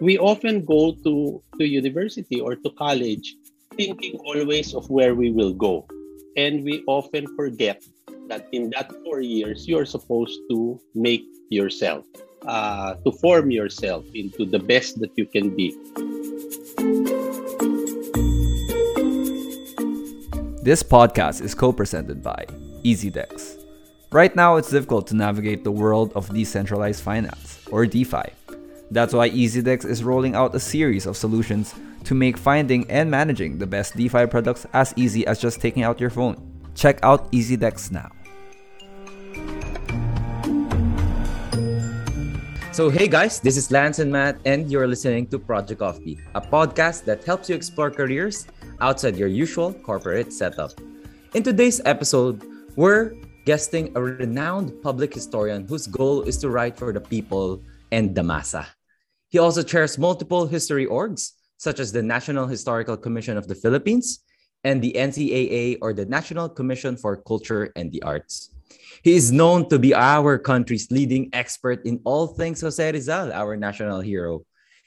we often go to, to university or to college thinking always of where we will go. And we often forget that in that four years, you're supposed to make yourself, uh, to form yourself into the best that you can be. This podcast is co presented by EasyDex. Right now, it's difficult to navigate the world of decentralized finance, or DeFi. That's why EasyDex is rolling out a series of solutions to make finding and managing the best DeFi products as easy as just taking out your phone. Check out EasyDex now. So, hey guys, this is Lance and Matt, and you're listening to Project Offbeat, a podcast that helps you explore careers outside your usual corporate setup. In today's episode, we're guesting a renowned public historian whose goal is to write for the people and the massa. He also chairs multiple history orgs, such as the National Historical Commission of the Philippines and the NCCA or the National Commission for Culture and the Arts. He is known to be our country's leading expert in all things Jose Rizal, our national hero.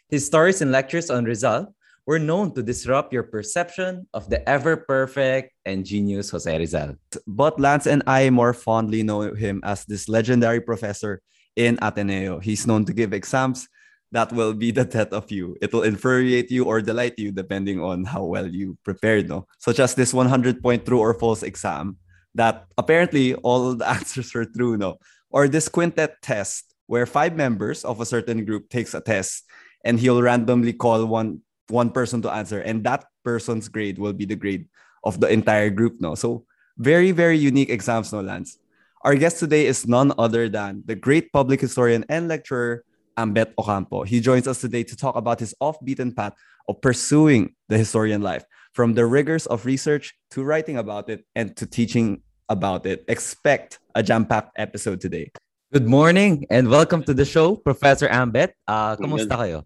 His stories and lectures on Rizal were known to disrupt your perception of the ever perfect and genius Jose Rizal. But Lance and I more fondly know him as this legendary professor in Ateneo. He's known to give exams that will be the death of you. It will infuriate you or delight you depending on how well you prepared, no? Such as this 100 point true or false exam that apparently all the answers are true, no? Or this quintet test where five members of a certain group takes a test and he'll randomly call one one person to answer and that person's grade will be the grade of the entire group, no? So very, very unique exams, no, Lance? Our guest today is none other than the great public historian and lecturer Ambet Ocampo. He joins us today to talk about his off-beaten path of pursuing the historian life, from the rigors of research to writing about it and to teaching about it. Expect a jam-packed episode today. Good morning and welcome to the show, Professor Ambet. Uh, kumusta kayo?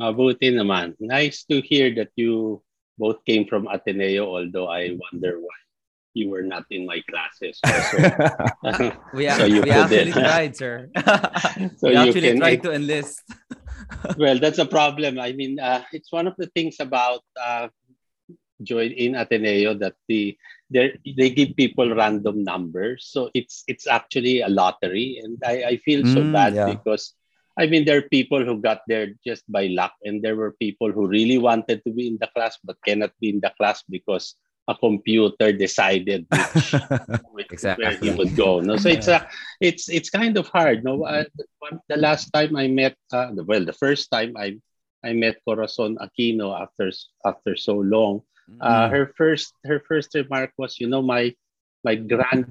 Mabuti naman. Nice to hear that you both came from Ateneo, although I wonder why you were not in my classes. Also. we so we actually tried, sir. so we actually can, tried to enlist. well, that's a problem. I mean, uh, it's one of the things about uh, join in Ateneo that the they they give people random numbers, so it's it's actually a lottery, and I, I feel so mm, bad yeah. because. I mean, there are people who got there just by luck, and there were people who really wanted to be in the class but cannot be in the class because a computer decided which, which exactly. where he would go. No, so it's a it's it's kind of hard. No, uh, the last time I met, uh, well, the first time I I met Corazon Aquino after after so long. Uh, mm. her first her first remark was, you know, my my grand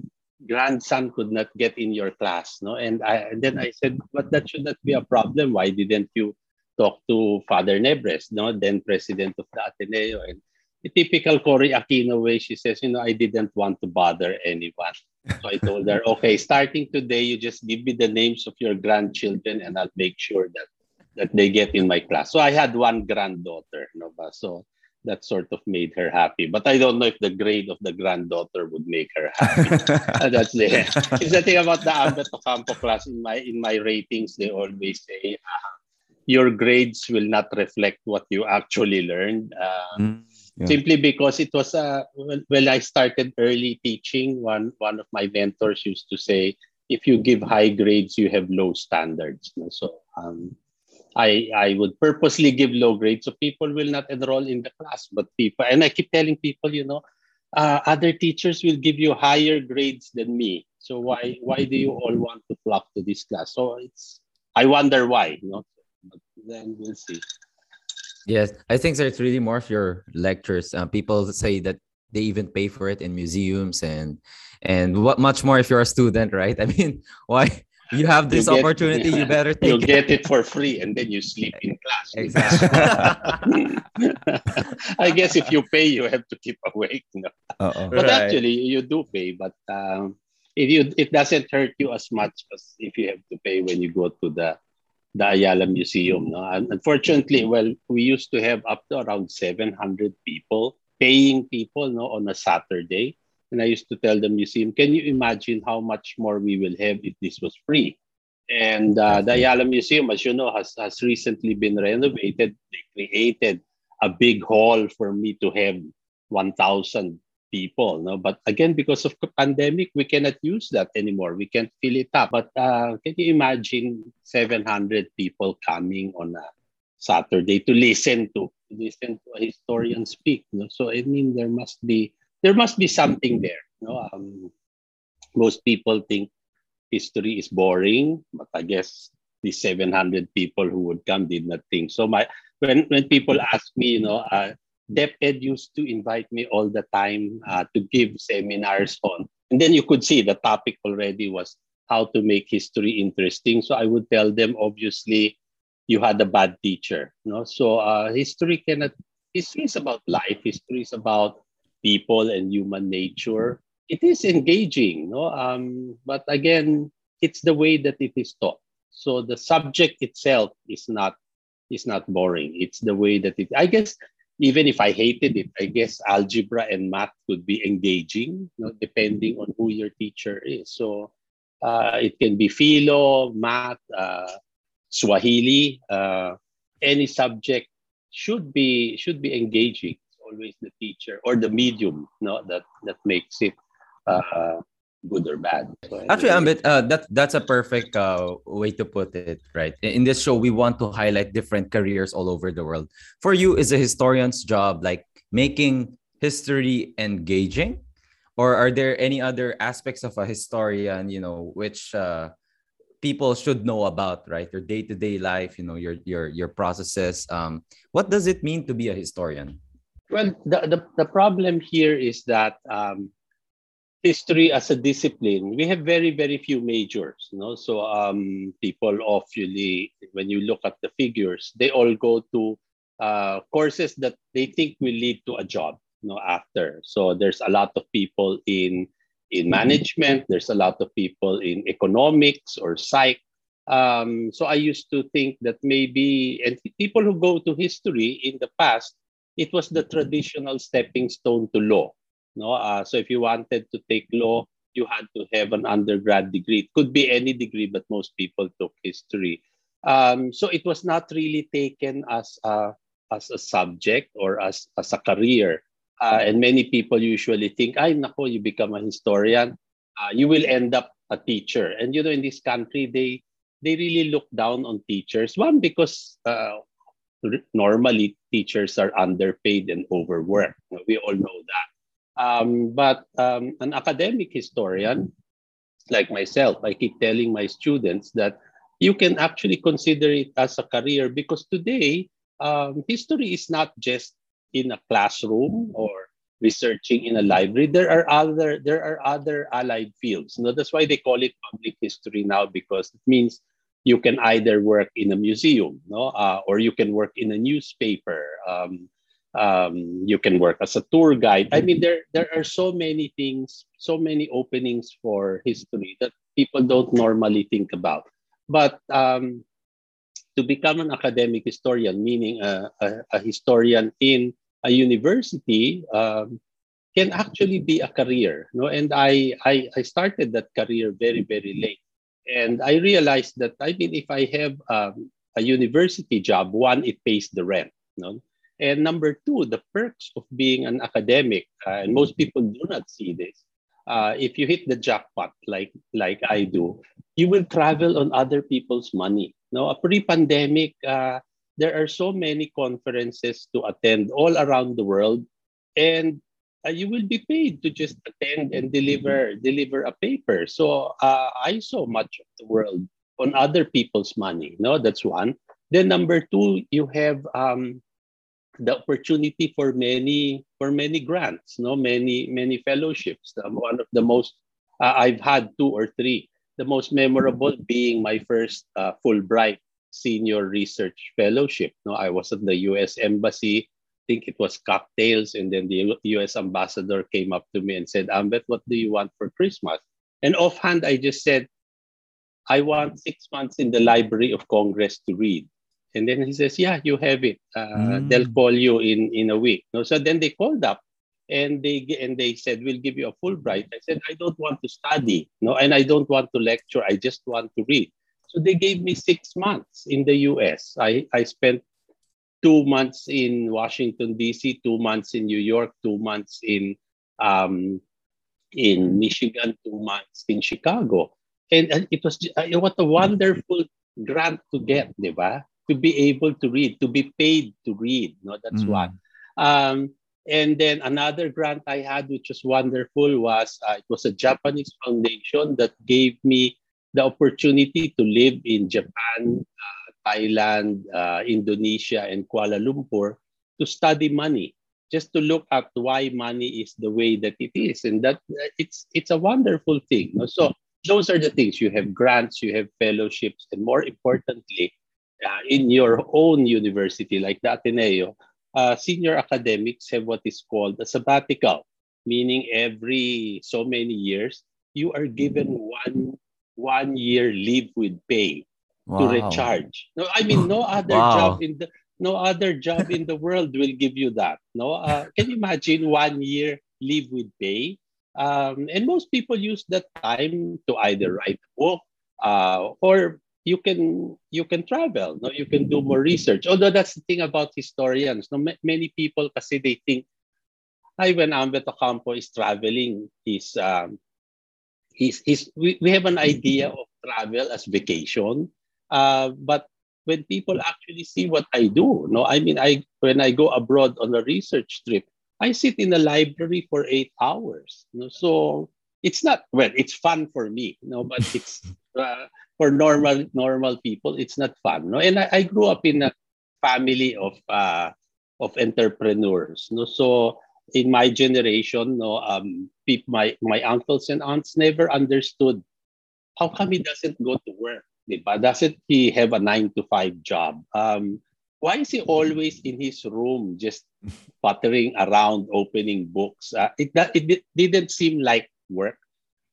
grandson could not get in your class, no, and I and then I said, but that should not be a problem. Why didn't you talk to Father Nebres, no, then president of the Ateneo, and the typical Cory Aquino way, she says, you know, I didn't want to bother anyone. So I told her, okay, starting today, you just give me the names of your grandchildren and I'll make sure that that they get in my class. So I had one granddaughter, no ba? So that sort of made her happy. But I don't know if the grade of the granddaughter would make her happy. That's the it's the thing about the Ambet Ocampo class in my in my ratings. They always say uh, your grades will not reflect what you actually learned. Uh, mm simply because it was uh, well, I started early teaching. One one of my mentors used to say, if you give high grades, you have low standards. So um, I I would purposely give low grades so people will not enroll in the class. But people and I keep telling people, you know, uh, other teachers will give you higher grades than me. So why why do you all want to flock to this class? So it's I wonder why. You know, but then we'll see. Yes, I think that it's really more of your lectures. Uh, people say that they even pay for it in museums and and what much more if you're a student, right? I mean, why you have this you get, opportunity, you better take you get it for free and then you sleep in class. Exactly. I guess if you pay, you have to keep awake. You know? But right. actually, you do pay, but um, it you it doesn't hurt you as much as if you have to pay when you go to the the Ayala Museum. No? And unfortunately, well, we used to have up to around 700 people, paying people no, on a Saturday. And I used to tell the museum, can you imagine how much more we will have if this was free? And uh, the Ayala Museum, as you know, has, has recently been renovated. They created a big hall for me to have 1,000 people. No? But again, because of pandemic, we cannot use that anymore. We can't fill it up. But uh, can you imagine 700 people coming on a Saturday to listen to listen to a historian speak? No? So I mean, there must be there must be something there. No? Um, most people think history is boring, but I guess the 700 people who would come did not think so. My when when people ask me, you know, uh, DepEd used to invite me all the time uh, to give seminars on. And then you could see the topic already was how to make history interesting. So I would tell them, obviously, you had a bad teacher. You know? So uh, history cannot, history is about life. History is about people and human nature. It is engaging, no? Um, but again, it's the way that it is taught. So the subject itself is not is not boring. It's the way that it. I guess even if I hated it, I guess algebra and math could be engaging, you know, depending on who your teacher is. So uh, it can be philo, math, uh, Swahili, uh, any subject should be should be engaging. It's always the teacher or the medium, you know, that that makes it uh, good or bad. So Actually, Ambet, uh, that that's a perfect uh, way to put it. Right. In this show, we want to highlight different careers all over the world. For you, is a historian's job like making history engaging, or are there any other aspects of a historian, you know, which uh, people should know about, right? Your day to day life, you know, your your your processes. Um, what does it mean to be a historian? Well, the, the, the problem here is that um, history as a discipline, we have very, very few majors. You know? So um, people obviously, when you look at the figures, they all go to uh, courses that they think will lead to a job you know, after. So there's a lot of people in, in management, there's a lot of people in economics or psych. Um, so I used to think that maybe, and people who go to history in the past, it was the traditional stepping stone to law no, uh, so if you wanted to take law, you had to have an undergrad degree. It could be any degree, but most people took history. Um, so it was not really taken as a, as a subject or as, as a career. Uh, and many people usually think, ay, nako, you become a historian, uh, you will end up a teacher. And you know, in this country, they they really look down on teachers. One, because uh, normally teachers are underpaid and overworked. We all know that. Um, but um, an academic historian, like myself, I keep telling my students that you can actually consider it as a career because today um, history is not just in a classroom or researching in a library. There are other there are other allied fields. You know, that's why they call it public history now because it means you can either work in a museum, no, uh, or you can work in a newspaper. Um, um, you can work as a tour guide. I mean, there there are so many things, so many openings for history that people don't normally think about. But um, to become an academic historian, meaning a, a, a historian in a university, um, can actually be a career. No? And I, I I started that career very very late, and I realized that I mean, if I have um, a university job, one, it pays the rent. No? And number two, the perks of being an academic, uh, and most people do not see this. Uh, if you hit the jackpot like like I do, you will travel on other people's money. No, a pre-pandemic, uh, there are so many conferences to attend all around the world, and uh, you will be paid to just attend and deliver deliver a paper. So uh, I saw much of the world on other people's money. No, that's one. Then number two, you have um, the opportunity for many for many grants, no many many fellowships. One of the most uh, I've had two or three. The most memorable being my first uh, Fulbright Senior Research Fellowship. No, I was at the U.S. Embassy. I think it was cocktails, and then the U.S. ambassador came up to me and said, "Ambet, what do you want for Christmas?" And offhand, I just said, "I want six months in the Library of Congress to read." And then he says, yeah, you have it. Uh, mm. They'll call you in, in a week. No, so then they called up and they and they said, we'll give you a Fulbright. I said, I don't want to study. No, and I don't want to lecture. I just want to read. So they gave me six months in the US. I, I spent two months in Washington, D.C., two months in New York, two months in um, in Michigan, two months in Chicago. And, and it was uh, what a wonderful grant to get, di ba? To be able to read, to be paid to read. No, that's Mm. one. Um, and then another grant I had, which was wonderful, was uh, it was a Japanese foundation that gave me the opportunity to live in Japan, uh, Thailand, uh, Indonesia, and Kuala Lumpur to study money, just to look at why money is the way that it is, and that uh, it's it's a wonderful thing. no? So those are the things you have grants, you have fellowships, and more importantly, uh, in your own university like the Ateneo, uh, senior academics have what is called a sabbatical, meaning every so many years you are given one one year leave with pay to recharge. No, I mean no other Wow. job in the no other job in the world will give you that. No, uh, can you imagine one year leave with pay? Um, and most people use that time to either write a book uh, or you can you can travel. No, you can do more research. Although that's the thing about historians. No, ma- many people kasi they think, "Ay, when Ambeto Campo is traveling, he's um, he's, he's we, we have an idea of travel as vacation uh, but when people actually see what i do no i mean i when i go abroad on a research trip i sit in a library for eight hours no? so it's not well it's fun for me no but it's uh, for normal normal people it's not fun no? And i, I grew up in a family of uh, of entrepreneurs no? So in my generation no um my my uncles and aunts never understood how come he doesn't go to work di ba? doesn't he have a 9 to 5 job? Um why is he always in his room just puttering around opening books? Uh, it, that, it di- didn't seem like work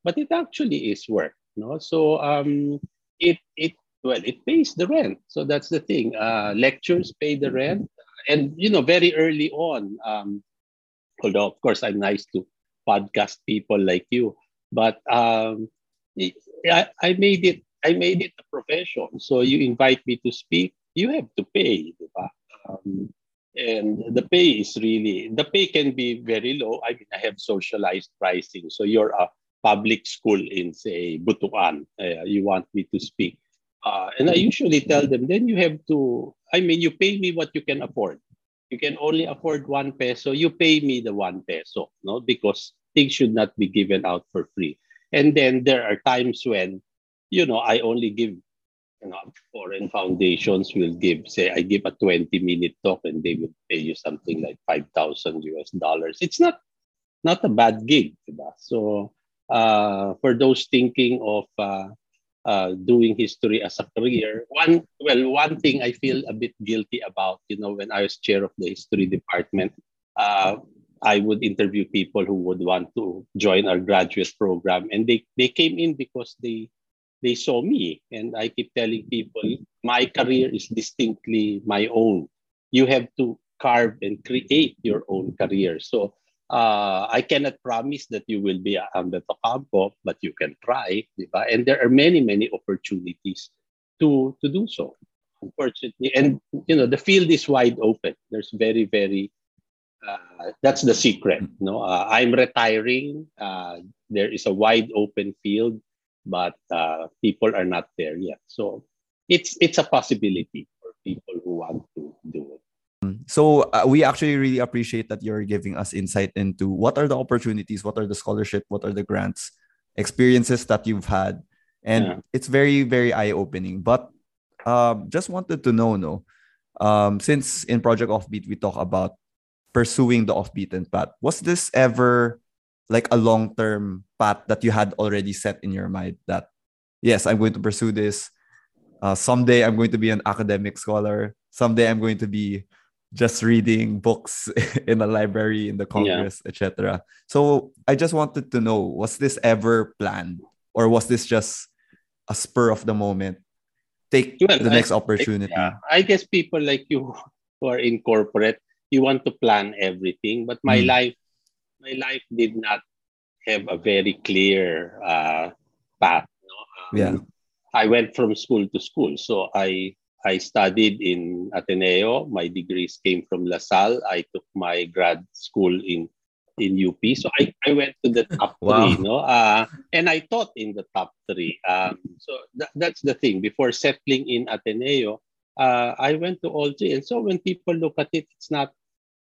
but it actually is work no? So um it it well it pays the rent. So that's the thing. Uh lectures pay the rent. And you know very early on um although of course i'm nice to podcast people like you but um I, I made it i made it a profession. So you invite me to speak you have to pay? Um, and the pay is really the pay can be very low. I mean i have socialized pricing. So you're a public school in say butuan. Uh, you want me to speak. Uh, and i usually tell them then you have to i mean you pay me what you can afford. You can only afford one peso. You pay me the one peso no? Because things should not be given out for free. And then there are times when you know i only give you know foreign foundations will give say i give a 20 minute talk and they will pay you something like 5000 us dollars. It's not not a bad gig diba? so uh, for those thinking of uh, uh, doing history as a career one well one thing i feel a bit guilty about you know when i was chair of the history department uh, i would interview people who would want to join our graduate program. And they, they came in because they they saw me. And i keep telling people my career is distinctly my own. You have to carve and create your own career. So uh, I cannot promise that you will be a Ambeto Campo, but you can try, di ba? And there are many, many opportunities to to do so. Unfortunately, and you know the field is wide open. There's very, very uh, that's the secret. No, uh, I'm retiring. Uh, there is a wide open field, but uh, people are not there yet. So it's it's a possibility for people who want to do it. So uh, we actually really appreciate that you're giving us insight into what are the opportunities, what are the scholarship, what are the grants, experiences that you've had, and Yeah. it's very very eye opening. But um, just wanted to know, no, um, since in Project Offbeat we talk about pursuing the offbeaten path, was this ever like a long term path that you had already set in your mind that yes, I'm going to pursue this. Uh, someday I'm going to be an academic scholar. Someday I'm going to be just reading books in a library in the congress etc so i just wanted to know was this ever planned or was this just a spur of the moment take Well, the I- next opportunity Yeah, I guess people like you who are in corporate, you want to plan everything. But my Mm. life, my life did not have a very clear uh, path. No? Um, Yeah. I went from school to school. So I I studied in Ateneo. My degrees came from LaSalle. I took my grad school in in UP. So I, I went to the top wow. three, no? Uh, and I taught in the top three. Um, so th- that's the thing. Before settling in Ateneo, uh, I went to all three. And so when people look at it, it's not,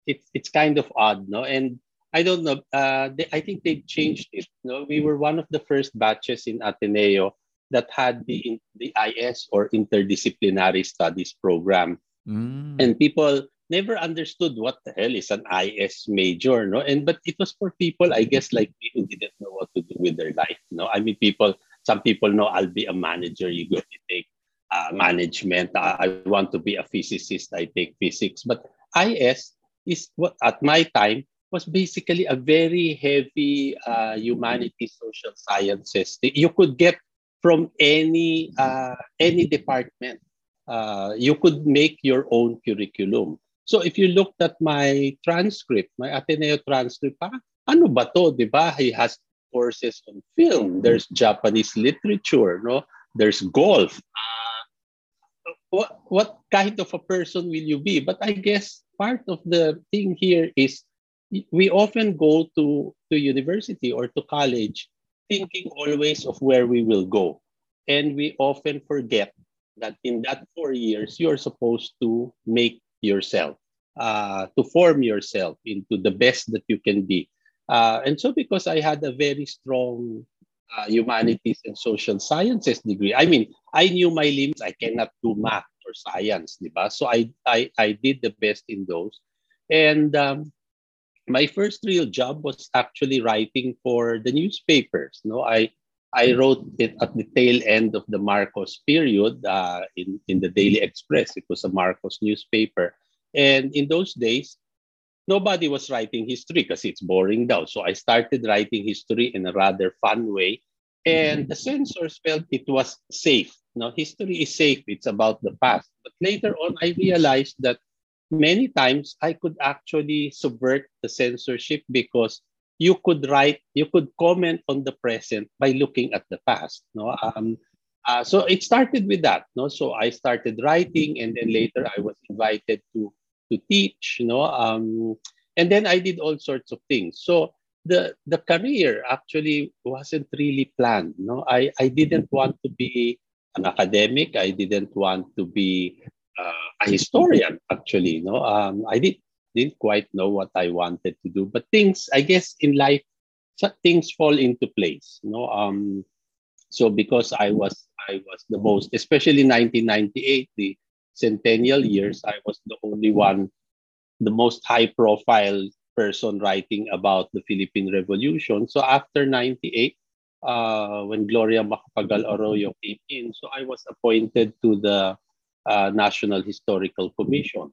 it's, it's kind of odd, no? And I don't know, uh, they, I think they changed it. No, we were one of the first batches in Ateneo that had the the IS or interdisciplinary studies program. Mm. And people never understood what the hell is an IS major, no? And but it was for people, I guess, like me who didn't know what to do with their life. Know, I mean, people. Some people know I'll be a manager. You go to take uh, management. I, I want to be a physicist. I take physics. But IS is what at my time was basically a very heavy uh, humanities, social sciences. You could get from any uh, any department. Uh, you could make your own curriculum. So if you looked at my transcript, my Ateneo transcript, parang ano ba to, di ba? He has courses on film. There's Japanese literature, no? There's golf. Uh, what, what kind of a person will you be? But I guess part of the thing here is we often go to, to university or to college thinking always of where we will go. And we often forget that in that four years, you're supposed to make yourself, uh, to form yourself into the best that you can be. Uh, and so, because I had a very strong uh, humanities and social sciences degree, I mean, I knew my limits. I cannot do math or science, diba? So I, I, I did the best in those. And um, my first real job was actually writing for the newspapers. No, I I wrote it at the tail end of the Marcos period uh, in in the Daily Express. It was a Marcos newspaper, and in those days, nobody was writing history because it's boring now. So I started writing history in a rather fun way, and the censors felt it was safe. No, history is safe. It's about the past. But later on, I realized that many times I could actually subvert the censorship because you could write, you could comment on the present by looking at the past. No, um, uh, so it started with that. No, so I started writing, and then later I was invited to to teach. Know, um, and then I did all sorts of things. So the the career actually wasn't really planned. No, I I didn't want to be an academic. I didn't want to be uh, a historian actually no? Um, i did, didn't quite know what i wanted to do but things i guess in life things fall into place no? Um so because i was i was the most especially 1998 the centennial years i was the only one the most high profile person writing about the philippine revolution. So after 98 uh, when gloria macapagal arroyo came in so i was appointed to the uh, National Historical Commission.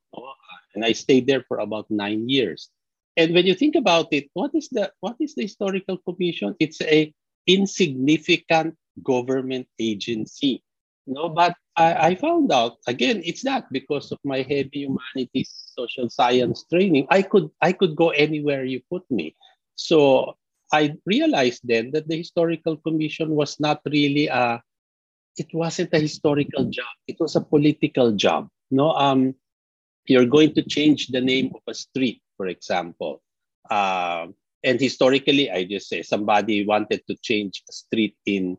And I stayed there for about nine years. And when you think about it, what is the what is the historical commission? It's a insignificant government agency. No, but I, I found out again, it's not because of my heavy humanities, social science training. I could I could go anywhere you put me. So I realized then that the historical commission was not really a it wasn't a historical job. It was a political job. No, um, you're going to change the name of a street, for example. Uh, and historically, I just say somebody wanted to change a street in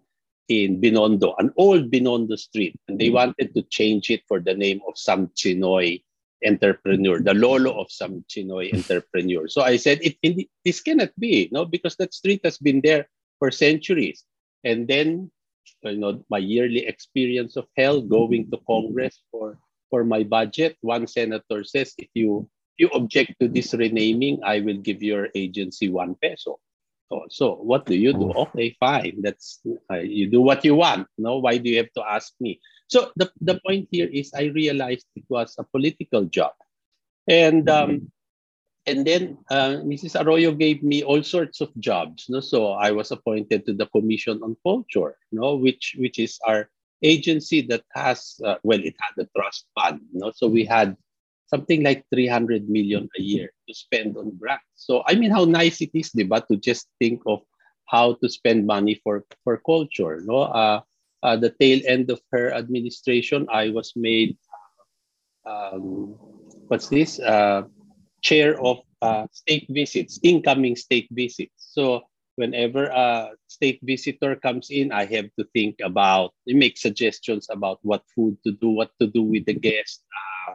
in Binondo, an old Binondo street, and they wanted to change it for the name of some Chinoy entrepreneur, the lolo of some Chinoy entrepreneur. So I said, it, it, this cannot be, no, because that street has been there for centuries. And then you know my yearly experience of hell going to Congress for for my budget. One senator says, if you you object to this renaming, I will give your agency one peso. So, so what do you do? Okay, fine. That's uh, you do what you want. No, why do you have to ask me? So the, the point here is I realized it was a political job. And um, and then uh, Mrs. Arroyo gave me all sorts of jobs. No? So I was appointed to the Commission on Culture, no? which, which is our agency that has, uh, well, it had a trust fund. No? So we had something like 300 million a year to spend on grants. So I mean, how nice it is, diba, to just think of how to spend money for, for culture. No? Uh, uh, the tail end of her administration, I was made, um, what's this? Uh, chair of uh, state visits, incoming state visits. So whenever a state visitor comes in, I have to think about, make suggestions about what food to do, what to do with the guest. Uh,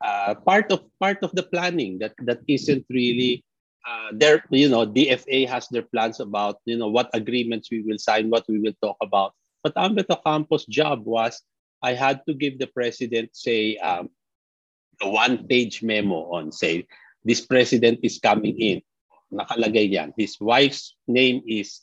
uh, part of part of the planning that that isn't really uh, there. You know, DFA has their plans about you know what agreements we will sign, what we will talk about. But Ambet Ocampo's job was I had to give the president, say, um, a one-page memo on, say, this president is coming in. Nakalagay yan. His wife's name is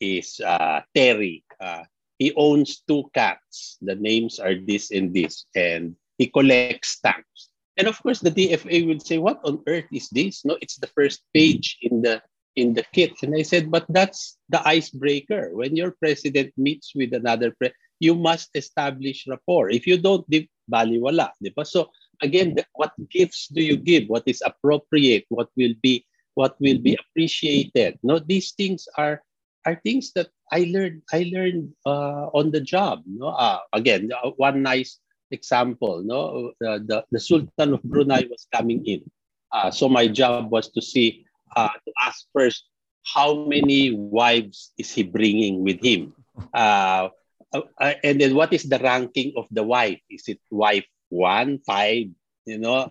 is uh, Terry. Uh, he owns two cats. The names are this and this. And he collects stamps. And of course, the DFA will say, what on earth is this? No, it's the first page in the in the kit. And I said, but that's the icebreaker. When your president meets with another pre, you must establish rapport. If you don't, di, baliwala. Di ba? So again, the, what gifts do you give? What is appropriate? What will be what will be appreciated? No, these things are are things that I learned I learned uh, on the job. No, uh, again, uh, one nice example. No, uh, the the Sultan of Brunei was coming in, uh, so my job was to see uh, to ask first how many wives is he bringing with him, uh, uh, and then what is the ranking of the wife? Is it wife one, five, you know,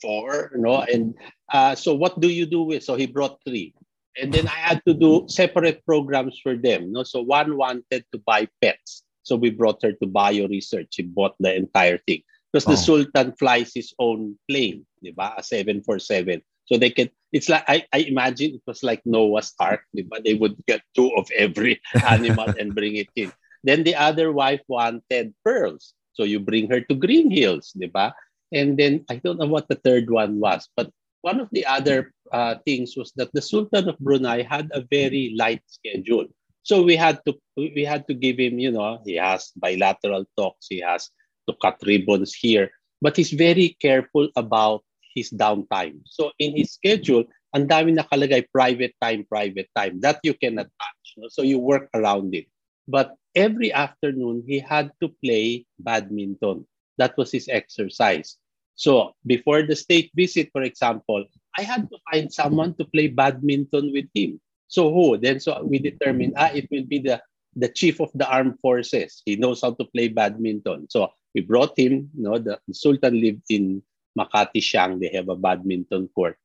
four, you know, and uh, so what do you do with? So he brought three, and then I had to do separate programs for them. You know? So one wanted to buy pets, so we brought her to bio research. She bought the entire thing because oh. the Sultan flies his own plane, diba? a seven four seven. So they can. It's like I, I imagine it was like Noah's Ark, diba? They would get two of every animal and bring it in. Then the other wife wanted pearls. So you bring her to Green Hills, di ba? And then I don't know what the third one was, but one of the other uh, things was that the Sultan of Brunei had a very light schedule. So we had to we had to give him, you know, he has bilateral talks, he has to cut ribbons here, but he's very careful about his downtime. So in his schedule, ang dami nakalagay private time, private time that you cannot touch. So you work around it. But every afternoon, he had to play badminton. That was his exercise. So before the state visit, for example, I had to find someone to play badminton with him. So who? Then so we determined, ah, it will be the, the chief of the armed forces. He knows how to play badminton. So we brought him, you know, the, the Sultan lived in Makati Siang. They have a badminton court.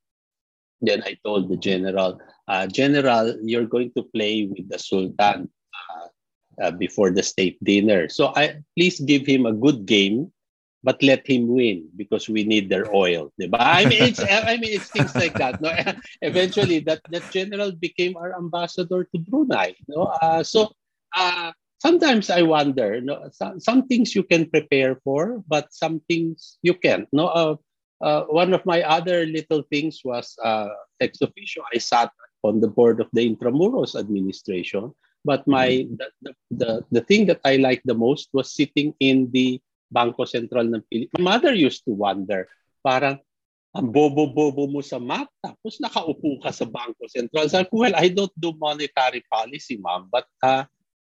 Then I told the general, uh, General, you're going to play with the Sultan. Uh, uh, before the state dinner. So I please give him a good game, but let him win because we need their oil. Diba? I mean, it's I mean it's things like that. No, eventually that that general became our ambassador to Brunei. No, uh, so uh, sometimes I wonder. No, some, some things you can prepare for, but some things you can't. No, uh, uh, one of my other little things was uh, ex officio. I sat on the board of the Intramuros administration but my mm-hmm. the, the, the thing that I liked the most was sitting in the Bangko Sentral ng Pilipinas. My mother used to wonder, parang ang bobo-bobo mo sa map, tapos nakaupo ka sa Bangko Sentral. Ko, well, I don't do monetary policy, ma'am, but uh,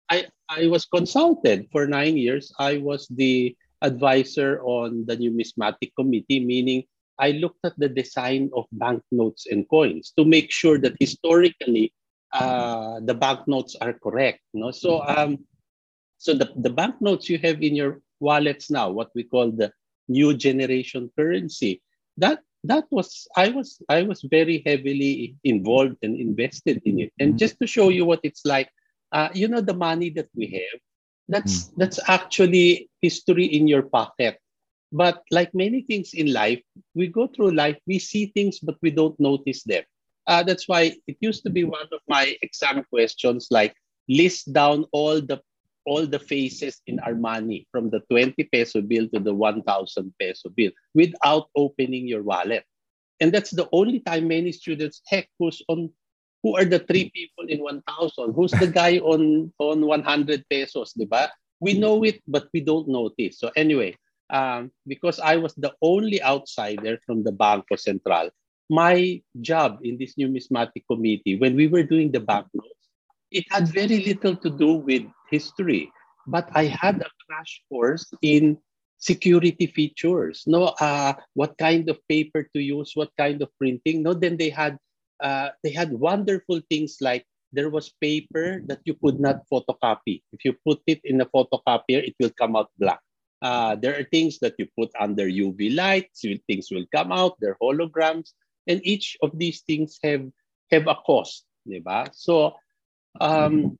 I, I was consulted for nine years. I was the advisor on the numismatic committee, meaning I looked at the design of banknotes and coins to make sure that historically uh, the banknotes are correct. No? So um, so the, the banknotes you have in your wallets now, what we call the new generation currency, that that was I was I was very heavily involved and invested in it. And mm-hmm. just to show you what it's like, uh, you know, the money that we have, that's mm. that's actually history in your pocket. But like many things in life, we go through life, we see things, but we don't notice them. Uh, that's why it used to be one of my exam questions, like list down all the all the faces in Armani from the 20 peso bill to the 1,000 peso bill without opening your wallet. And that's the only time many students, heck, who's on, who are the three people in 1,000? Who's the guy on, on 100 pesos, diba? We know it, but we don't notice. So anyway, um, because I was the only outsider from the Bangko Sentral, my job in this numismatic committee, when we were doing the banknotes, it had very little to do with history. but I had a crash course in security features. No, uh, what kind of paper to use, what kind of printing. No, then they had uh, they had wonderful things like there was paper that you could not photocopy. If you put it in a photocopier, it will come out black. Uh, there are things that you put under UV light, so things will come out, they're holograms, and each of these things have have a cost, diba? So um,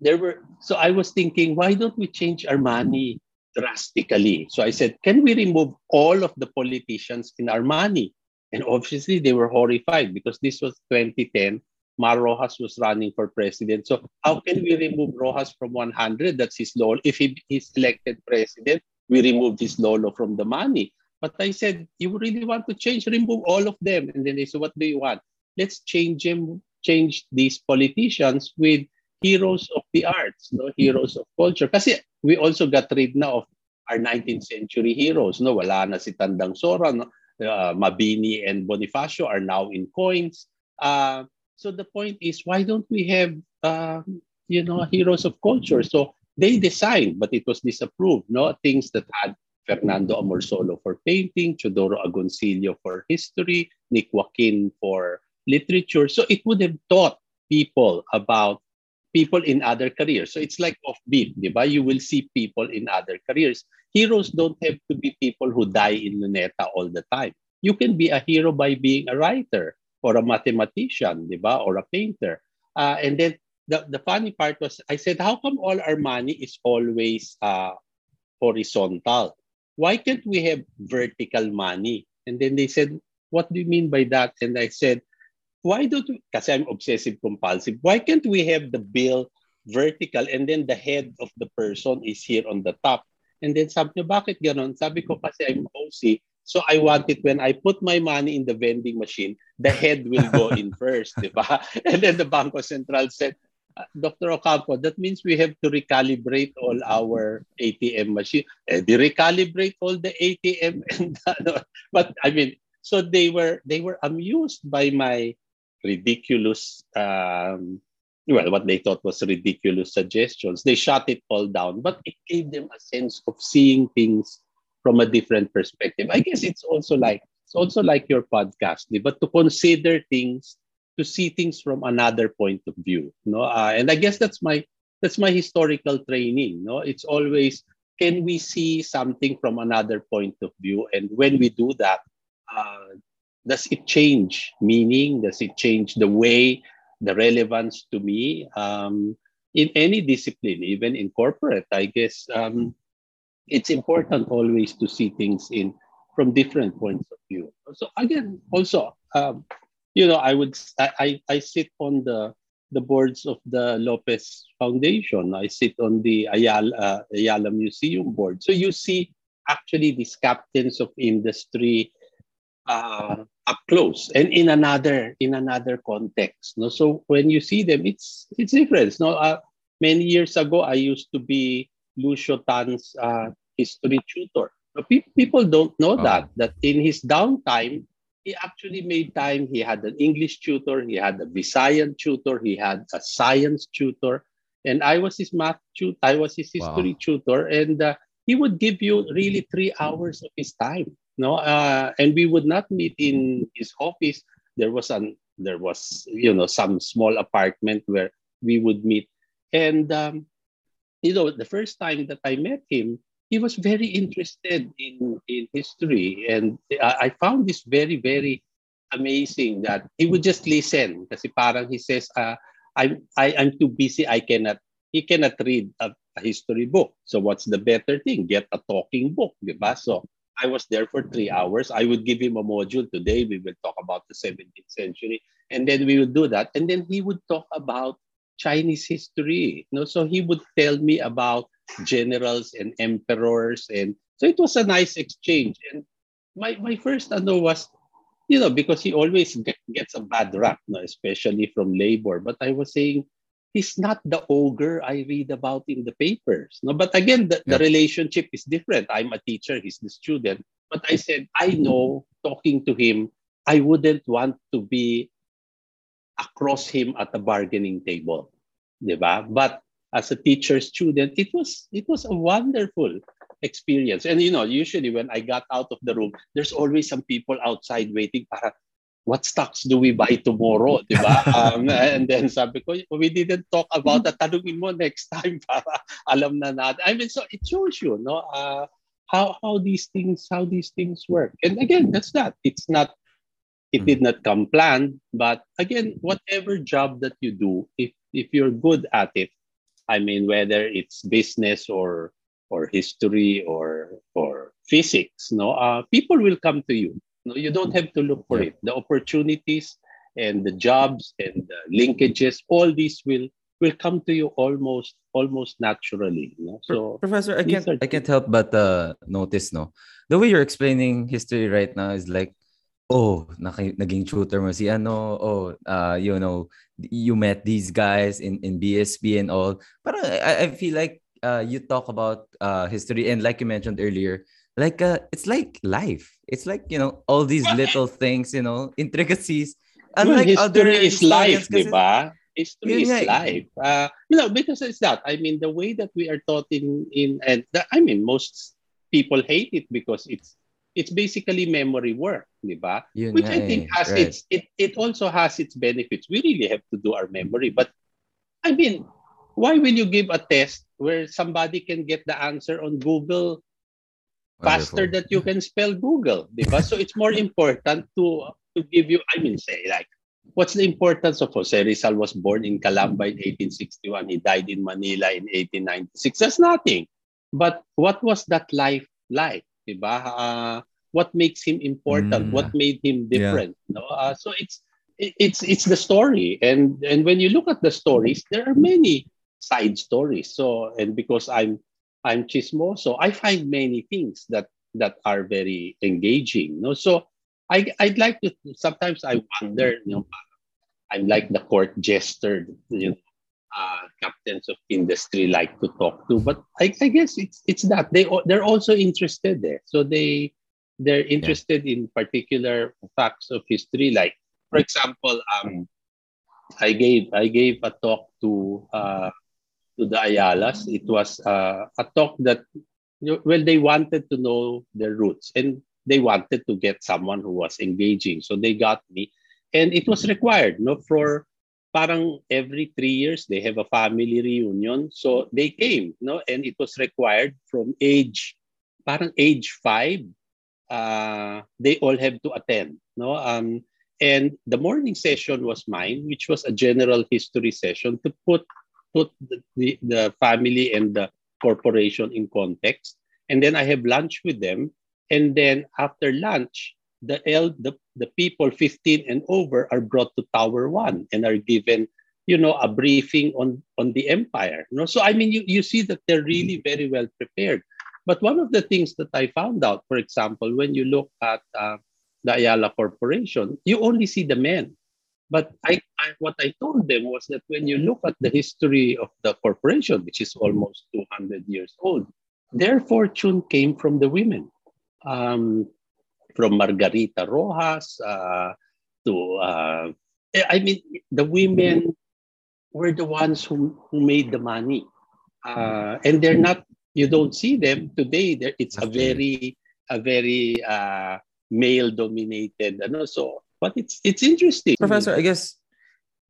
there were so I was thinking, why don't we change Armani drastically? So I said, can we remove all of the politicians in Armani? And obviously they were horrified because this was 2010. Mar Rojas was running for president. So how can we remove Rojas from 100? That's his lolo. If he is elected president, we remove his lolo from the money. But I said, you really want to change, remove all of them. And then they said, what do you want? Let's change them, change these politicians with heroes of the arts, no heroes of culture. Kasi we also got rid now of our 19th century heroes. No, wala na si Tandang Sora. No? Uh, Mabini and Bonifacio are now in coins. Uh, so the point is, why don't we have, uh, you know, heroes of culture? So they designed, but it was disapproved. No, things that had Fernando Amorsolo for painting, Teodoro Agoncillo for history, Nick Joaquin for literature. So it would have taught people about people in other careers. So it's like off-beat, diba? You will see people in other careers. Heroes don't have to be people who die in Luneta all the time. You can be a hero by being a writer or a mathematician, diba? Or a painter. Uh, and then the, the funny part was, I said, how come all our money is always uh, horizontal? Why can't we have vertical money? And then they said, what do you mean by that? And I said, why don't we, kasi I'm obsessive compulsive, why can't we have the bill vertical and then the head of the person is here on the top? And then sabi niya, bakit ganon? Sabi ko kasi I'm OC, so I want it when I put my money in the vending machine, the head will go in first, di ba? And then the Banco Central said, Dr. Ocampo, that means we have to recalibrate all our ATM machine. Eh, they recalibrate all the ATM and ano. But I mean, so they were they were amused by my ridiculous um, well what they thought was ridiculous suggestions they shut it all down but it gave them a sense of seeing things from a different perspective i guess it's also like it's also like your podcast but to consider things to see things from another point of view no uh, and i guess that's my that's my historical training no it's always can we see something from another point of view and when we do that uh, does it change meaning? Does it change the way, the relevance to me? Um, in any discipline, even in corporate, I guess um, it's important always to see things in from different points of view. So again, also, um, you know, I would I, I sit on the the boards of the Lopez Foundation. I sit on the Ayala, uh, Ayala Museum board. So you see actually these captains of industry uh, up close and in another in another context no so when you see them it's it's different no uh, many years ago i used to be lucio tan's uh, history tutor people don't know oh. that that in his downtime he actually made time. He had an english tutor. He had a visayan tutor. He had a science tutor. And i was his math tutor i was his history wow. tutor. And uh, he would give you really three hours of his time no uh, and we would not meet in his office. There was an there was you know some small apartment where we would meet. And um, you know the first time that i met him he was very interested in in history and i found this very very amazing that he would just listen kasi parang he says uh, I'm, I, I'm too busy I cannot he cannot read a, a history book so what's the better thing get a talking book diba so I was there for three hours. I would give him a module. Today, we will talk about the 17th century. And then we would do that. And then he would talk about Chinese history. You know? So he would tell me about generals and emperors. And so it was a nice exchange. And my, my first ano was, you know, because he always get, gets a bad rap, no? especially from labor. But I was saying, he's not the ogre I read about in the papers. No, but again, the, the relationship is different. I'm a teacher, he's the student. But I said, I know talking to him, I wouldn't want to be across him at the bargaining table. Diba? But as a teacher student, it was it was a wonderful experience. And you know, usually when I got out of the room, there's always some people outside waiting para what stocks do we buy tomorrow, di ba? Um, and then sabi ko, we didn't talk about that. Tanungin mo next time para alam na natin. I mean, so it shows you, no? Uh, how how these things how these things work. And again, that's that. It's not it did not come planned, but again, whatever job that you do, if if you're good at it, I mean, whether it's business or or history or or physics, no, uh, people will come to you. No, you don't have to look for Yeah. it. The opportunities and the jobs and the linkages, all these will will come to you almost almost naturally. Know? So Professor, I can't are I can't help but uh, notice no. The way you're explaining history right now is like oh, naki, naging tutor mo si ano, oh, uh, you know, you met these guys in in BSP and all. But I, I feel like uh, you talk about uh, history and like you mentioned earlier, like uh, it's like life. It's like, you know, all these little things, you know, intricacies. Well, Unlike other history is life, di ba? History Yun is eh. life. Uh, you know, because it's that. I mean, the way that we are taught in in and the, I mean, most people hate it because it's it's basically memory work, di ba? Yun Which I think eh, has right. its it it also has its benefits. We really have to do our memory, but I mean, why will you give a test where somebody can get the answer on Google faster Wonderful. that you can spell Google, di ba? So it's more important to to give you, I mean, say like, what's the importance of Jose Rizal was born in Calamba in 1861, he died in Manila in 1896. That's nothing. But what was that life like, di ba? Uh, what makes him important? Mm. What made him Yeah. different? No? Uh, so it's it's it's the story, and and when you look at the stories, there are many side stories. So and because I'm I'm chismoso, I find many things that that are very engaging. No, so I I'd like to sometimes I wonder, you know, I'm like the court jester, you know, uh, captains of industry like to talk to, but I, I guess it's it's that they they're also interested there, so they they're interested in particular facts of history, like for example, um, I gave I gave a talk to uh, to the Ayalas. It was uh, a talk that well they wanted to know their roots and they wanted to get someone who was engaging. So they got me, and it was required. No, for parang every three years they have a family reunion. So they came. No, and it was required from age parang age five. Uh, they all have to attend. No, um, and the morning session was mine, which was a general history session to put put the, the, the family and the corporation in context. And then I have lunch with them. And then after lunch, the el- the, the people 15 and over are brought to Tower One and are given, you know, a briefing on, on the empire. You know? So I mean you, you see that they're really very well prepared. But one of the things that I found out, for example, when you look at uh, the Ayala Corporation, you only see the men. But I, I, what I told them was that when you look at the history of the corporation, which is almost 200 years old, their fortune came from the women. Um, from Margarita Rojas uh, to, uh, I mean, the women were the ones who, who made the money. Uh, and they're not, you don't see them today. It's a very, a very uh, male dominated, ano, so, but it's, it's interesting. Professor, I guess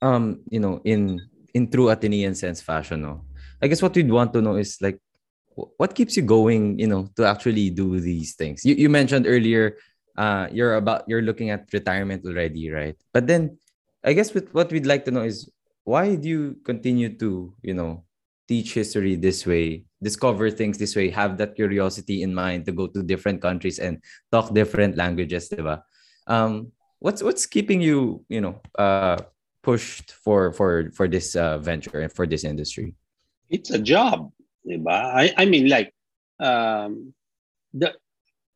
um, you know, in in true Atenean sense fashion, no. I guess what we'd want to know is like what keeps you going, you know, to actually do these things. You you mentioned earlier uh you're about you're looking at retirement already, right? But then I guess with what we'd like to know is why do you continue to, you know, teach history this way, discover things this way, have that curiosity in mind to go to different countries and talk different languages, diba? Um, what's what's keeping you, you know, uh, pushed for for for this uh, venture and for this industry? it's a job, diba? I, I mean, like, um, the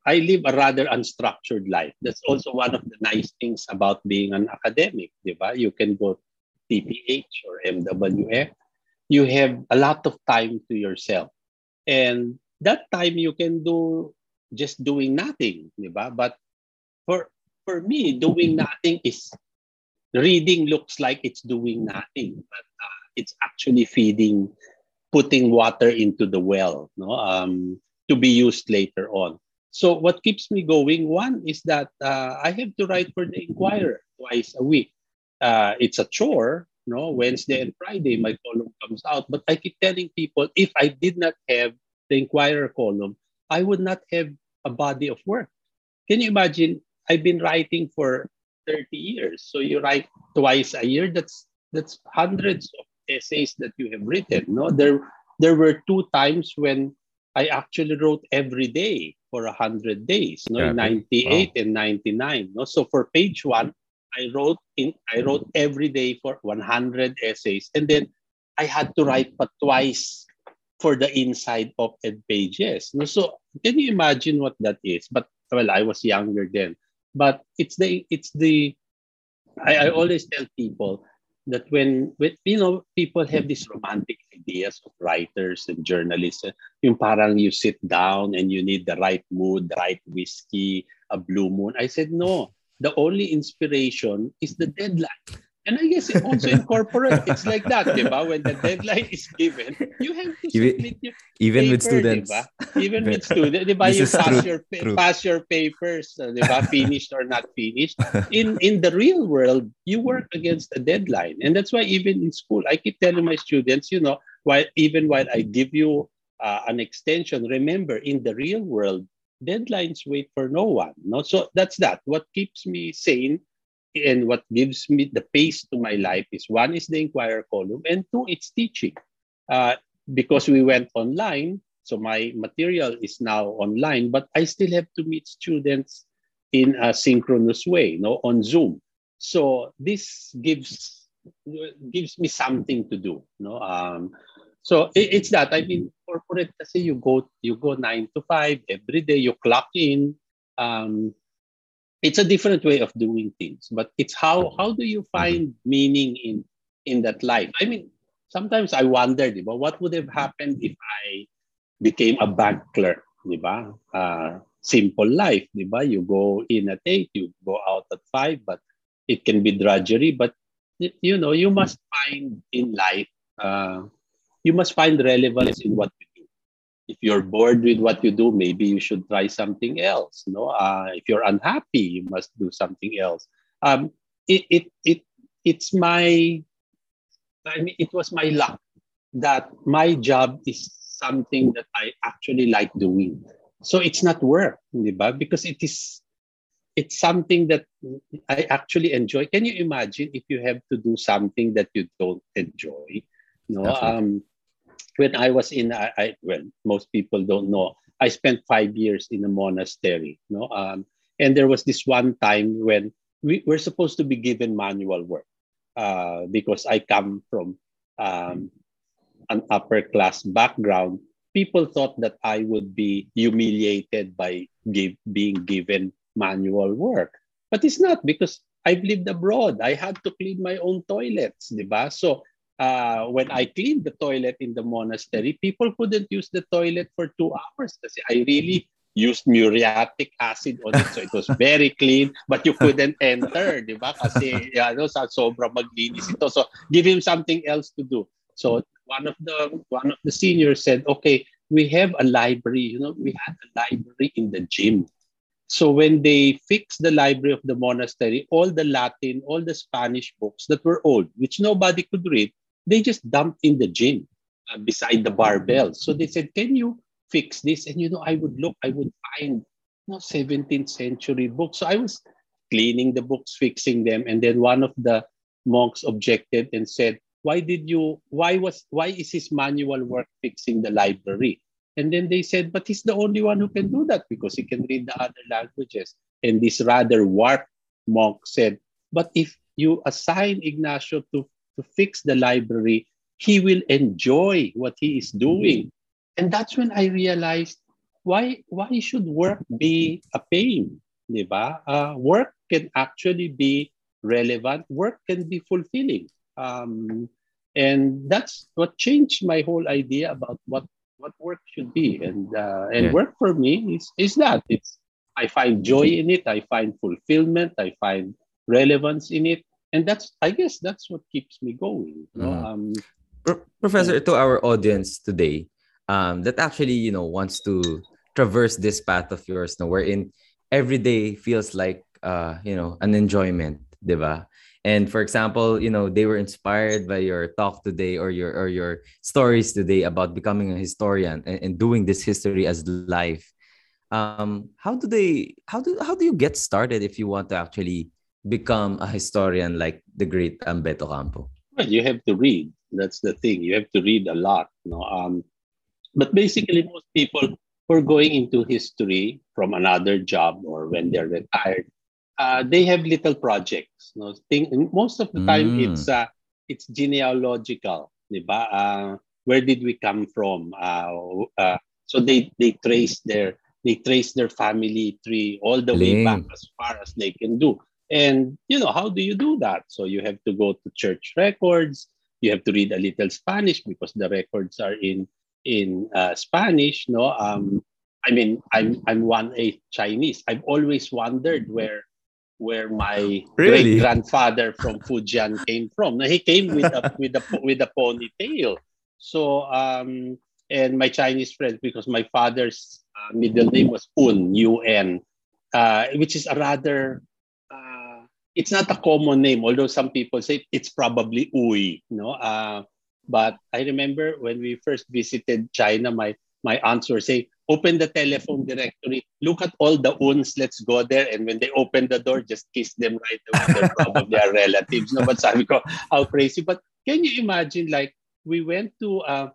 I live a rather unstructured life. That's also one of the nice things about being an academic, diba? You can go TPH or MWF. You have a lot of time to yourself. And that time you can do just doing nothing, diba? But for for me, doing nothing is reading looks like it's doing nothing, but uh, it's actually feeding putting water into the well, no, um, to be used later on. So what keeps me going? One is that uh, I have to write for the Inquirer twice a week. Uh, it's a chore, no. Wednesday and Friday, my column comes out. But I keep telling people, if I did not have the Inquirer column, I would not have a body of work. Can you imagine? I've been writing for 30 years. So you write twice a year. That's that's hundreds of essays that you have written. No, there there were two times when I actually wrote every day for a hundred days. No, in 98 wow. and 99. No, so for page one, I wrote in I wrote every day for 100 essays, and then I had to write but twice for the inside of ed pages. No, so can you imagine what that is? But well, I was younger then. But it's the it's the I, I always tell people that when, when you know people have these romantic ideas of writers and journalists eh, yung parang you sit down and you need the right mood the right whiskey a blue moon. I said no. The only inspiration is the deadline and I guess also in corporate, it's like that, diba? When the deadline is given, you have to submit your even paper, with students. Diba? Even with students, diba? You pass true, your true. pass your papers, uh, diba? Finished or not finished. In in the real world, you work against a deadline, and that's why even in school, I keep telling my students, you know, while even while I give you uh, an extension, remember in the real world, deadlines wait for no one. No, so that's that. What keeps me sane and what gives me the pace to my life is one is the Inquirer column, and two, it's teaching. Uh, because we went online, so my material is now online, but I still have to meet students in a synchronous way, no, on Zoom. So this gives gives me something to do, no. Um, so it, it's that. I mean, corporate kasi you go you go nine to five every day. You clock in. Um, it's a different way of doing things but it's how how do you find meaning in in that life? I mean sometimes i wonder diba, what would have happened if i became a bank clerk diba? Uh, simple life diba? you go in at 8 you go out at 5 but it can be drudgery but you know you must find in life uh, you must find relevance in what you if you're bored with what you do, maybe you should try something else. No, uh, if you're unhappy, you must do something else. Um, it, it, it, it's my, I mean, it was my luck that my job is something that I actually like doing. So it's not work, diba? because it is, it's something that I actually enjoy. Can you imagine if you have to do something that you don't enjoy? No, um, when I was in, I, I, well, most people don't know, I spent five years in a monastery. You know? um, and there was this one time when we were supposed to be given manual work uh, because I come from um, an upper class background. People thought that I would be humiliated by give, being given manual work. But it's not because I've lived abroad. I had to clean my own toilets, diba? So uh, when I cleaned the toilet in the monastery, people couldn't use the toilet for two hours because I really used muriatic acid on it. So it was very clean, but you couldn't enter, di ba? Kasi ano, sa sobra maglinis ito. So give him something else to do. So one of the one of the seniors said, okay, we have a library. You know, we had a library in the gym. So when they fixed the library of the monastery, all the Latin, all the Spanish books that were old, which nobody could read, they just dumped in the gym uh, beside the barbell. So they said, Can you fix this? And you know, I would look, I would find you know, 17th century books. So I was cleaning the books, fixing them. And then one of the monks objected and said, Why did you, why was, why is his manual work fixing the library? And then they said, But he's the only one who can do that because he can read the other languages. And this rather warped monk said, But if you assign Ignacio to to fix the library, he will enjoy what he is doing. And that's when I realized why why should work be a pain? Diba? Uh, work can actually be relevant. Work can be fulfilling. Um, and that's what changed my whole idea about what what work should be. And uh, and yeah. work for me is is that it's I find joy in it. I find fulfillment. I find relevance in it and that's i guess that's what keeps me going you know? mm. um, Pro- Professor, to our audience today, um, that actually you know wants to traverse this path of yours, no, wherein every day feels like uh, you know an enjoyment, diba? And for example, you know they were inspired by your talk today or your or your stories today about becoming a historian and, and doing this history as life. Um, how do they? How do how do you get started if you want to actually become a historian like the great Ambet Ocampo? Well, you have to read. That's the thing. You have to read a lot. You know? um, but basically, most people who are going into history from another job or when they're retired, uh, they have little projects. You know? Think, most of the time, Mm. it's uh, it's genealogical. Diba? Uh, where did we come from? Uh, uh, so they they trace their they trace their family tree all the way back as far as they can do. And you know how do you do that? So you have to go to church records. You have to read a little Spanish because the records are in in uh, Spanish. No, um, I mean I'm I'm one eighth Chinese. I've always wondered where where my Really? great grandfather from Fujian came from. No, he came with a with a with a ponytail. So um, and my Chinese friends because my father's uh, middle name was Un U N, uh, which is a rather it's not a common name, although some people say it's probably Ui. No, uh, but I remember when we first visited China, my my aunts were saying, "Open the telephone directory. Look at all the uns. Let's go there." And when they open the door, just kiss them right away. They're probably our relatives. No, but sabi ko, how crazy. But can you imagine? Like we went to. Uh,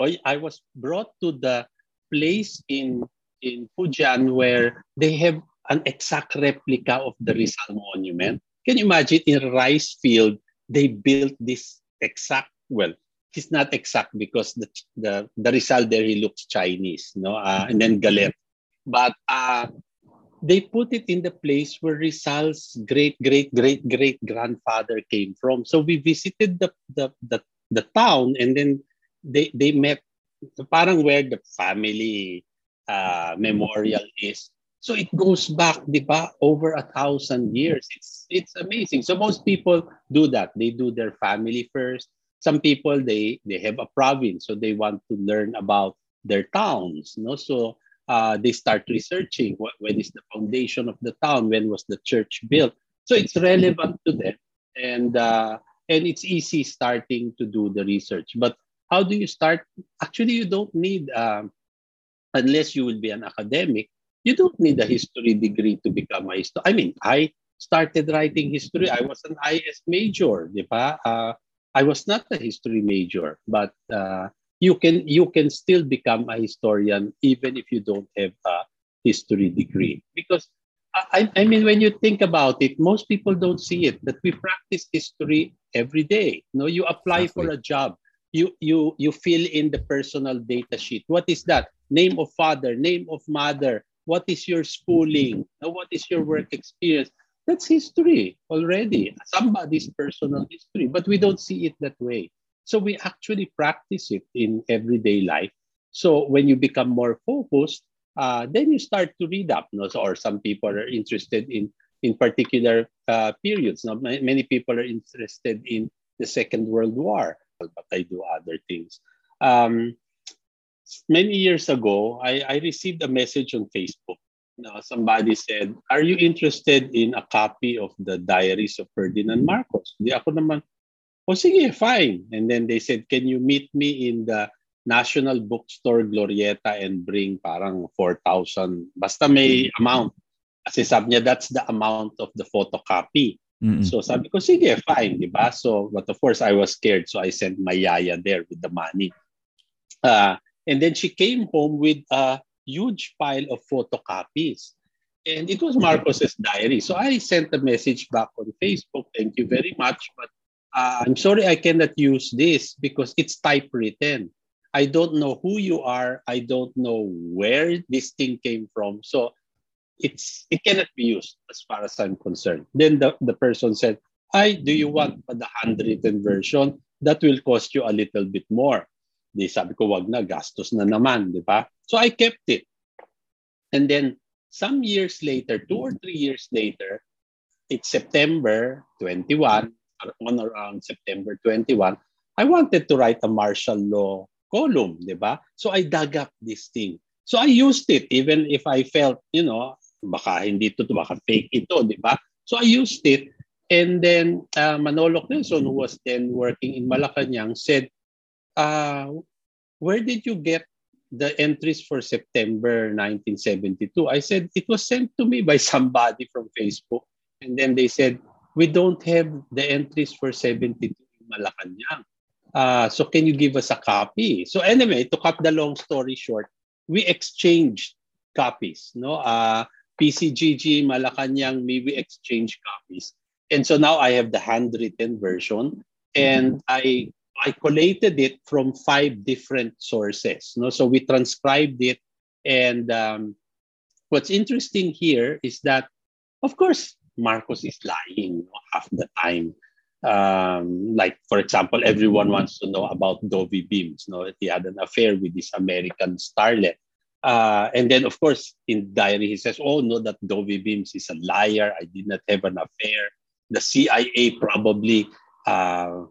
I I was brought to the place in in Fujian where they have an exact replica of the Rizal Monument. Can you imagine in rice field they built this exact well he's not exact because the the, the Rizal there he looks Chinese no? Uh, and then Galet but uh, they put it in the place where Rizal's great great great great grandfather came from. So we visited the the the, the town and then they they met parang where the family uh, memorial is so it goes back, di ba, over a thousand years. It's it's amazing. So most people do that. They do their family first. Some people they they have a province, so they want to learn about their towns. No, so uh, they start researching what when is the foundation of the town, when was the church built. So it's relevant to them, and uh, and it's easy starting to do the research. But how do you start? Actually, you don't need um, unless you will be an academic you don't need a history degree to become a history. I mean, I started writing history. I was an IS major, di ba? Uh, I was not a history major, but uh, you can you can still become a historian even if you don't have a history degree. Because I, I mean, when you think about it, most people don't see it that we practice history every day. No, you apply for a job. You you you fill in the personal data sheet. What is that? Name of father, name of mother, what is your schooling? What is your work experience? That's history already. Somebody's personal history but we don't see it that way. So we actually practice it in everyday life. So when you become more focused uh, then you start to read up you so, or some people are interested in in particular uh, periods now, many people are interested in the second world war. But i do other things. Um, many years ago, I, I received a message on Facebook. Now, somebody said, are you interested in a copy of the diaries of Ferdinand Marcos? Di ako naman, oh sige, fine. And then they said, can you meet me in the National Bookstore Glorieta and bring parang 4,000, basta may amount. Kasi sabi niya, that's the amount of the photocopy. Mm-mm. So sabi ko, sige, fine, di ba? So, but of course, I was scared. So I sent my yaya there with the money. Uh, and then she came home with a huge pile of photocopies. And it was Marcos's diary. So I sent a message back on Facebook. Thank you very much. But uh, I'm sorry I cannot use this because it's typewritten. I don't know who you are. I don't know where this thing came from. So it's it cannot be used as far as I'm concerned. Then the, the person said, I do you want the handwritten version? That will cost you a little bit more. Di sabi ko, wag na, gastos na naman, di ba? So I kept it. And then some years later, two or three years later, it's September 21, or on around September 21, I wanted to write a martial law column, di ba? So I dug up this thing. So I used it even if I felt, you know, baka hindi to, baka fake ito, di ba? So I used it. And then uh, Manolo Nelson, who was then working in Malacanang, said, uh, where did you get the entries for September 1972? I said, it was sent to me by somebody from Facebook. And then they said, we don't have the entries for 72 in Malacanang. Uh, so can you give us a copy? So anyway, to cut the long story short, we exchanged copies. No, uh, PCGG, Malacanang, me, we exchange copies. And so now I have the handwritten version, and I I collated it from five different sources. No, so we transcribed it, and um, what's interesting here is that, of course, Marcos is lying half the time. Um, like for example, everyone wants to know about Dovie Beams. No, he had an affair with this American starlet. Uh, and then, of course, in diary, he says, "Oh no, that Dovie Beams is a liar. I did not have an affair. The CIA probably uh,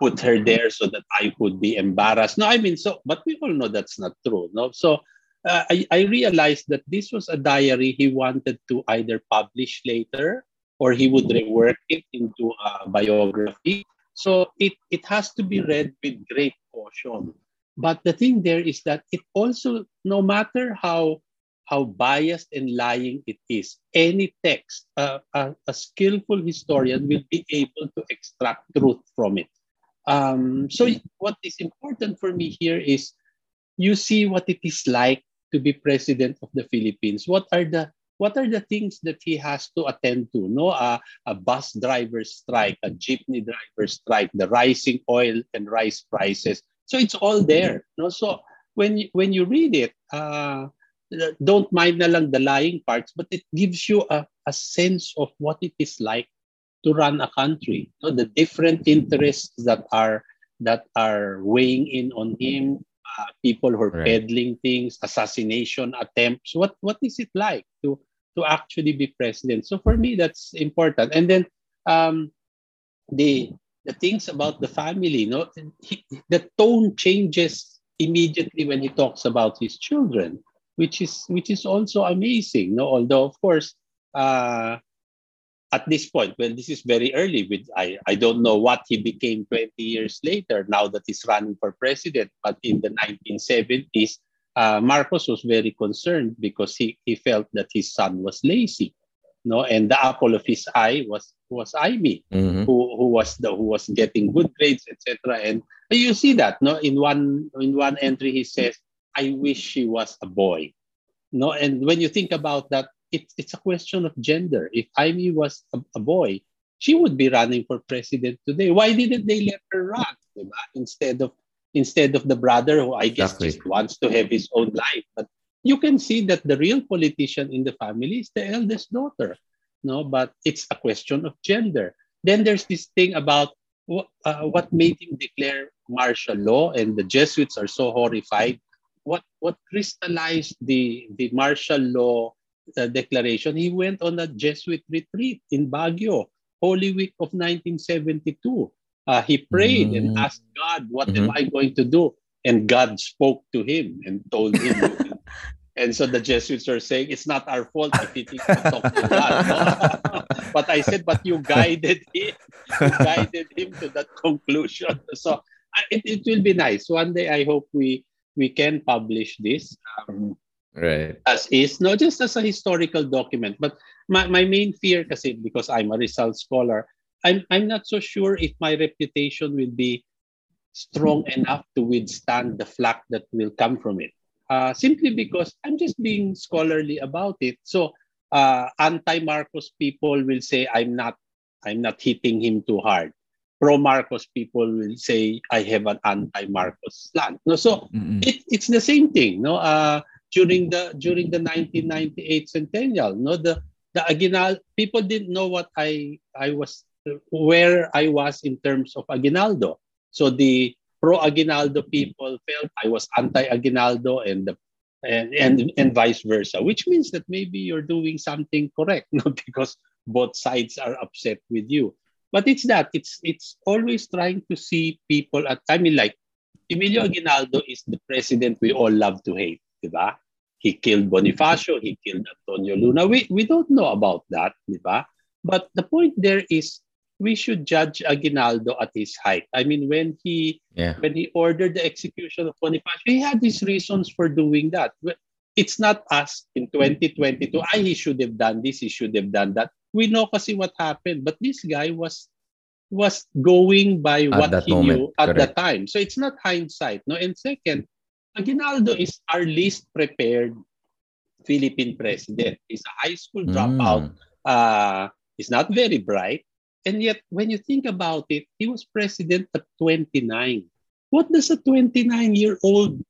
put her there so that I could be embarrassed." No, I mean, so, but we all know that's not true. No, so uh, I, I realized that this was a diary he wanted to either publish later or he would rework it into a biography. So it, it has to be read with great caution. But the thing there is that it also, no matter how how biased and lying it is, any text, uh, a, a, skillful historian will be able to extract truth from it. Um, so what is important for me here is you see what it is like to be president of the Philippines? What are the what are the things that he has to attend to? No, uh, a bus driver strike, a jeepney driver strike, the rising oil and rice prices. So it's all there. No, so when when you read it, uh, don't mind na lang the lying parts, but it gives you a, a sense of what it is like to run a country. No, the different interests that are that are weighing in on him, uh, people who are right. peddling things, assassination attempts. What what is it like to to actually be president? So for me, that's important. And then um, the the things about the family, no, he, the tone changes immediately when he talks about his children, which is which is also amazing. No, although of course. Uh, at this point, well, this is very early. With I, I don't know what he became 20 years later. Now that he's running for president, but in the 1970s, uh, Marcos was very concerned because he, he felt that his son was lazy, no, and the apple of his eye was was Imee, mm-hmm. who, who was the who was getting good grades, etc. And you see that, no, in one in one entry he says, "I wish she was a boy." No, and when you think about that, it's it's a question of gender. If Imee was a, a, boy, she would be running for president today. Why didn't they let her run? Diba? Instead of instead of the brother who I guess exactly. just wants to have his own life. But you can see that the real politician in the family is the eldest daughter. No, but it's a question of gender. Then there's this thing about uh, what made him declare martial law, and the Jesuits are so horrified. What what crystallized the the martial law uh, declaration, he went on a Jesuit retreat in Baguio, Holy Week of 1972. Uh, he prayed mm-hmm. and asked God, What mm-hmm. am I going to do? And God spoke to him and told him. and so the Jesuits are saying, It's not our fault if he thinks to talk to God. but I said, But you guided him. You guided him to that conclusion. So it, it will be nice. One day, I hope we we can publish this. Um, right as is not just as a historical document but my, my main fear kasi because i'm a Rizal scholar i'm i'm not so sure if my reputation will be strong enough to withstand the flack that will come from it uh, simply because i'm just being scholarly about it so uh, anti-marcos people will say i'm not i'm not hitting him too hard pro Marcos people will say I have an anti-Marcos slant. No, so mm-hmm. it, it's the same thing. No, uh, during the during the 1998 centennial. No, the the Aguinaldo people didn't know what I I was where I was in terms of Aguinaldo. So the pro Aguinaldo people felt I was anti Aguinaldo and the and, and and vice versa, which means that maybe you're doing something correct, no? because both sides are upset with you. but it's that it's it's always trying to see people at I mean like Emilio Aguinaldo is the president we all love to hate, diba? He killed Bonifacio, he killed Antonio Luna. We we don't know about that, diba? But the point there is we should judge Aguinaldo at his height. I mean, when he Yeah. when he ordered the execution of Bonifacio, he had his reasons for doing that. It's not us in 2022, I he should have done this, he should have done that. We know kasi what happened, but this guy was was going by At what he moment, knew at correct. the time. So it's not hindsight. No, and second, Aguinaldo is our least prepared Philippine president. He's a high school dropout. Mm. Uh, he's not very bright. And yet, when you think about it, he was president at 29. What does a 29-year-old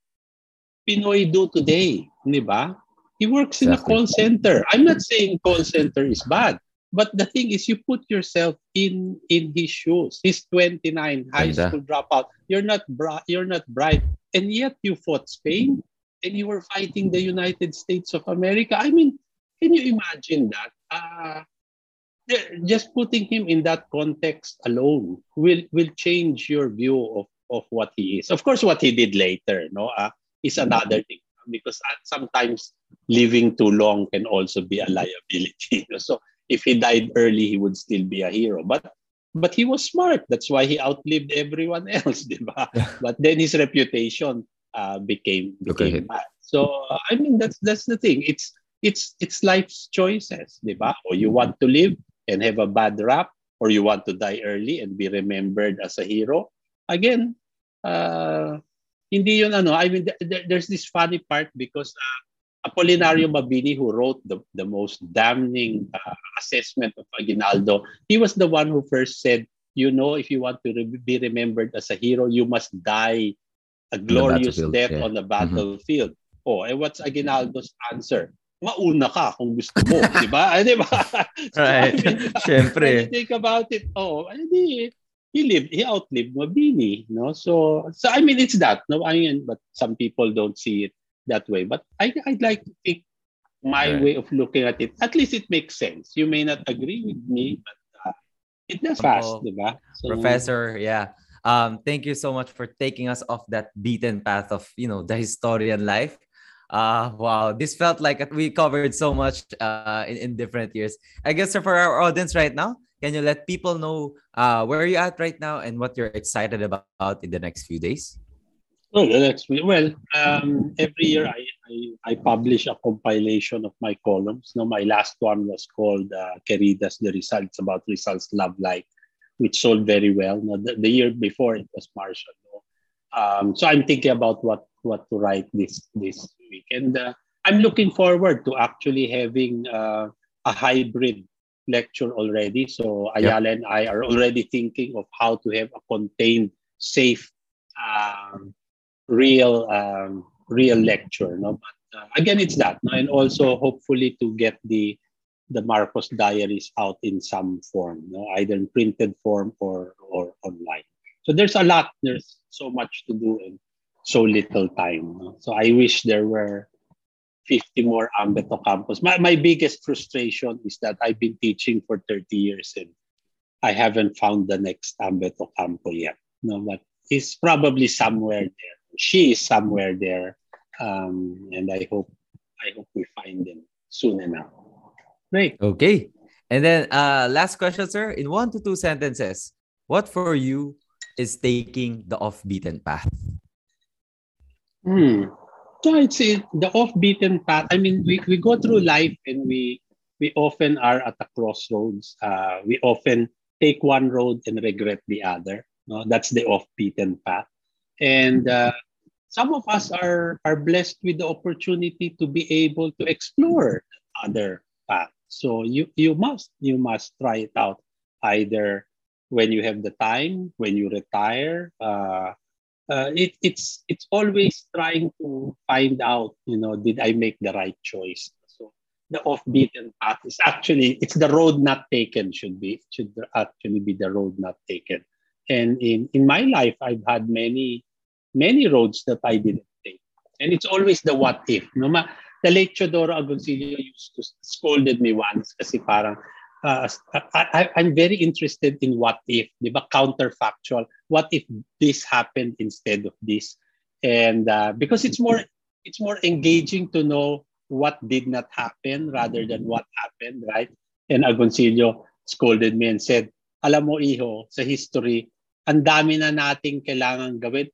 Pinoy do today? Di ba? He works in a call center. I'm not saying call center is bad. But the thing is, you put yourself in in his shoes. He's 29, high school dropout. You're not bra- you're not bright, and yet you fought Spain, and you were fighting the United States of America. I mean, can you imagine that? Uh, just putting him in that context alone will will change your view of, of what he is. Of course, what he did later, no, uh, is another thing because uh, sometimes living too long can also be a liability. So if he died early, he would still be a hero. But but he was smart. That's why he outlived everyone else, di ba? But then his reputation uh, became became hit. bad. So uh, I mean that's that's the thing. It's it's it's life's choices, di ba? Or you want to live and have a bad rap, or you want to die early and be remembered as a hero. Again, uh, hindi yun ano. I mean, th- th- there's this funny part because uh, Apolinario Mabini, who wrote the, the most damning uh, assessment of Aguinaldo, he was the one who first said, you know, if you want to re- be remembered as a hero, you must die a glorious death yeah. on the battlefield. Oh, and what's Aguinaldo's answer? Mauna ka kung gusto mo, di ba? Ay, di ba? So, Right. I mean, Siyempre. Think about it, oh, hindi, he lived, he outlived Mabini, no? So, so I mean, it's that, no? I mean, but some people don't see it that way. But I, I'd like to think my Right. way of looking at it, at least it makes sense. You may not agree with me, but uh, it does fast, Oh, di ba? So, Professor, yeah. Um, thank you so much for taking us off that beaten path of you know the historian life. Uh, wow, this felt like we covered so much uh, in, in different years. I guess for our audience right now, can you let people know uh, where you're at right now and what you're excited about in the next few days? Well, that's well. Um, every year I, I I publish a compilation of my columns. Now, my last one was called uh, "Queridas: The Results about Results Love Life," which sold very well. No, the, the year before it was Marshall. No? Um, so I'm thinking about what what to write this this week, and uh, I'm looking forward to actually having uh, a hybrid lecture already. So. Ayala and I are already thinking of how to have a contained, safe. Um, real um, real lecture no but uh, again it's that no? and also hopefully to get the the marcos diaries out in some form no? either in printed form or or online so there's a lot there's so much to do and so little time no? so i wish there were 50 more Ambet Ocampos my, my biggest frustration is that i've been teaching for 30 years and i haven't found the next Ambet Ocampo yet no but it's probably somewhere there she is somewhere there, um, and I hope I hope we find them soon enough. Great. Okay. And then uh, last question, sir. In one to two sentences, what for you is taking the off-beaten path? Hmm. So I'd say the off-beaten path. I mean, we, we go through life and we we often are at a crossroads. Uh, we often take one road and regret the other. No, that's the off-beaten path. And uh, some of us are are blessed with the opportunity to be able to explore other paths. So you you must you must try it out either when you have the time, when you retire. Uh, uh, it, it's it's always trying to find out, you know, did I make the right choice? So the off-beaten path is actually it's the road not taken should be should actually be the road not taken. And in in my life, I've had many many roads that I didn't take, and it's always the what if. No, ma, the late Chodoro Agoncillo used to scolded me once kasi parang uh, I, I, am very interested in what if, di ba? Counterfactual. What if this happened instead of this? And uh, because it's more it's more engaging to know what did not happen rather than what happened, right? And Agoncillo scolded me and said, alam mo iho, sa history, ang dami na nating kailangan gawin.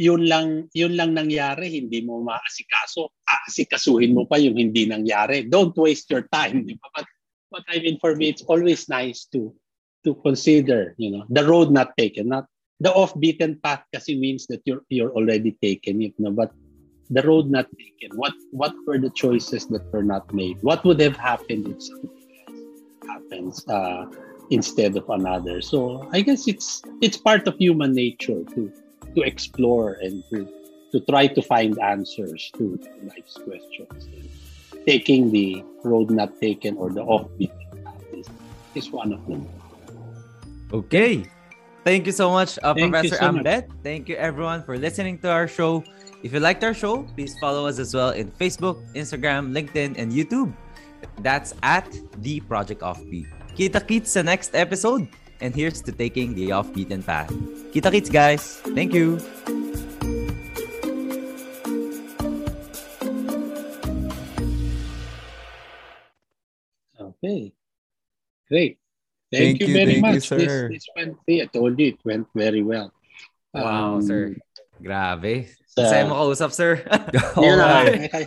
Yun lang, yun lang nangyari, hindi mo maasikaso. Aasikasuhin mo pa yung hindi nangyari. Don't waste your time. Di ba? But but I mean, for me, it's always nice to to consider, you know, the road not taken, not the off-beaten path kasi means that you're you're already taken it, no? but the road not taken. What what were the choices that were not made? What would have happened if something else happens uh, instead of another? So I guess it's it's part of human nature to to explore and to to try to find answers to life's questions taking the road not taken or the offbeat is, is one of them. Okay. Thank you so much, uh, Professor so Ambet. Much. Thank you, everyone, for listening to our show. If you liked our show, please follow us as well in Facebook, Instagram, LinkedIn, and YouTube. That's at the Project Offbeat. Kita kits sa next episode. And here's to taking the offbeaten path. Kita kits, guys. Thank you. Okay. Great. Thank, thank you, you, very much. You, this, this went, I told you, it went very well. Wow, um, sir. Grabe. Sa, Saya mo kausap, sir. oh, yeah,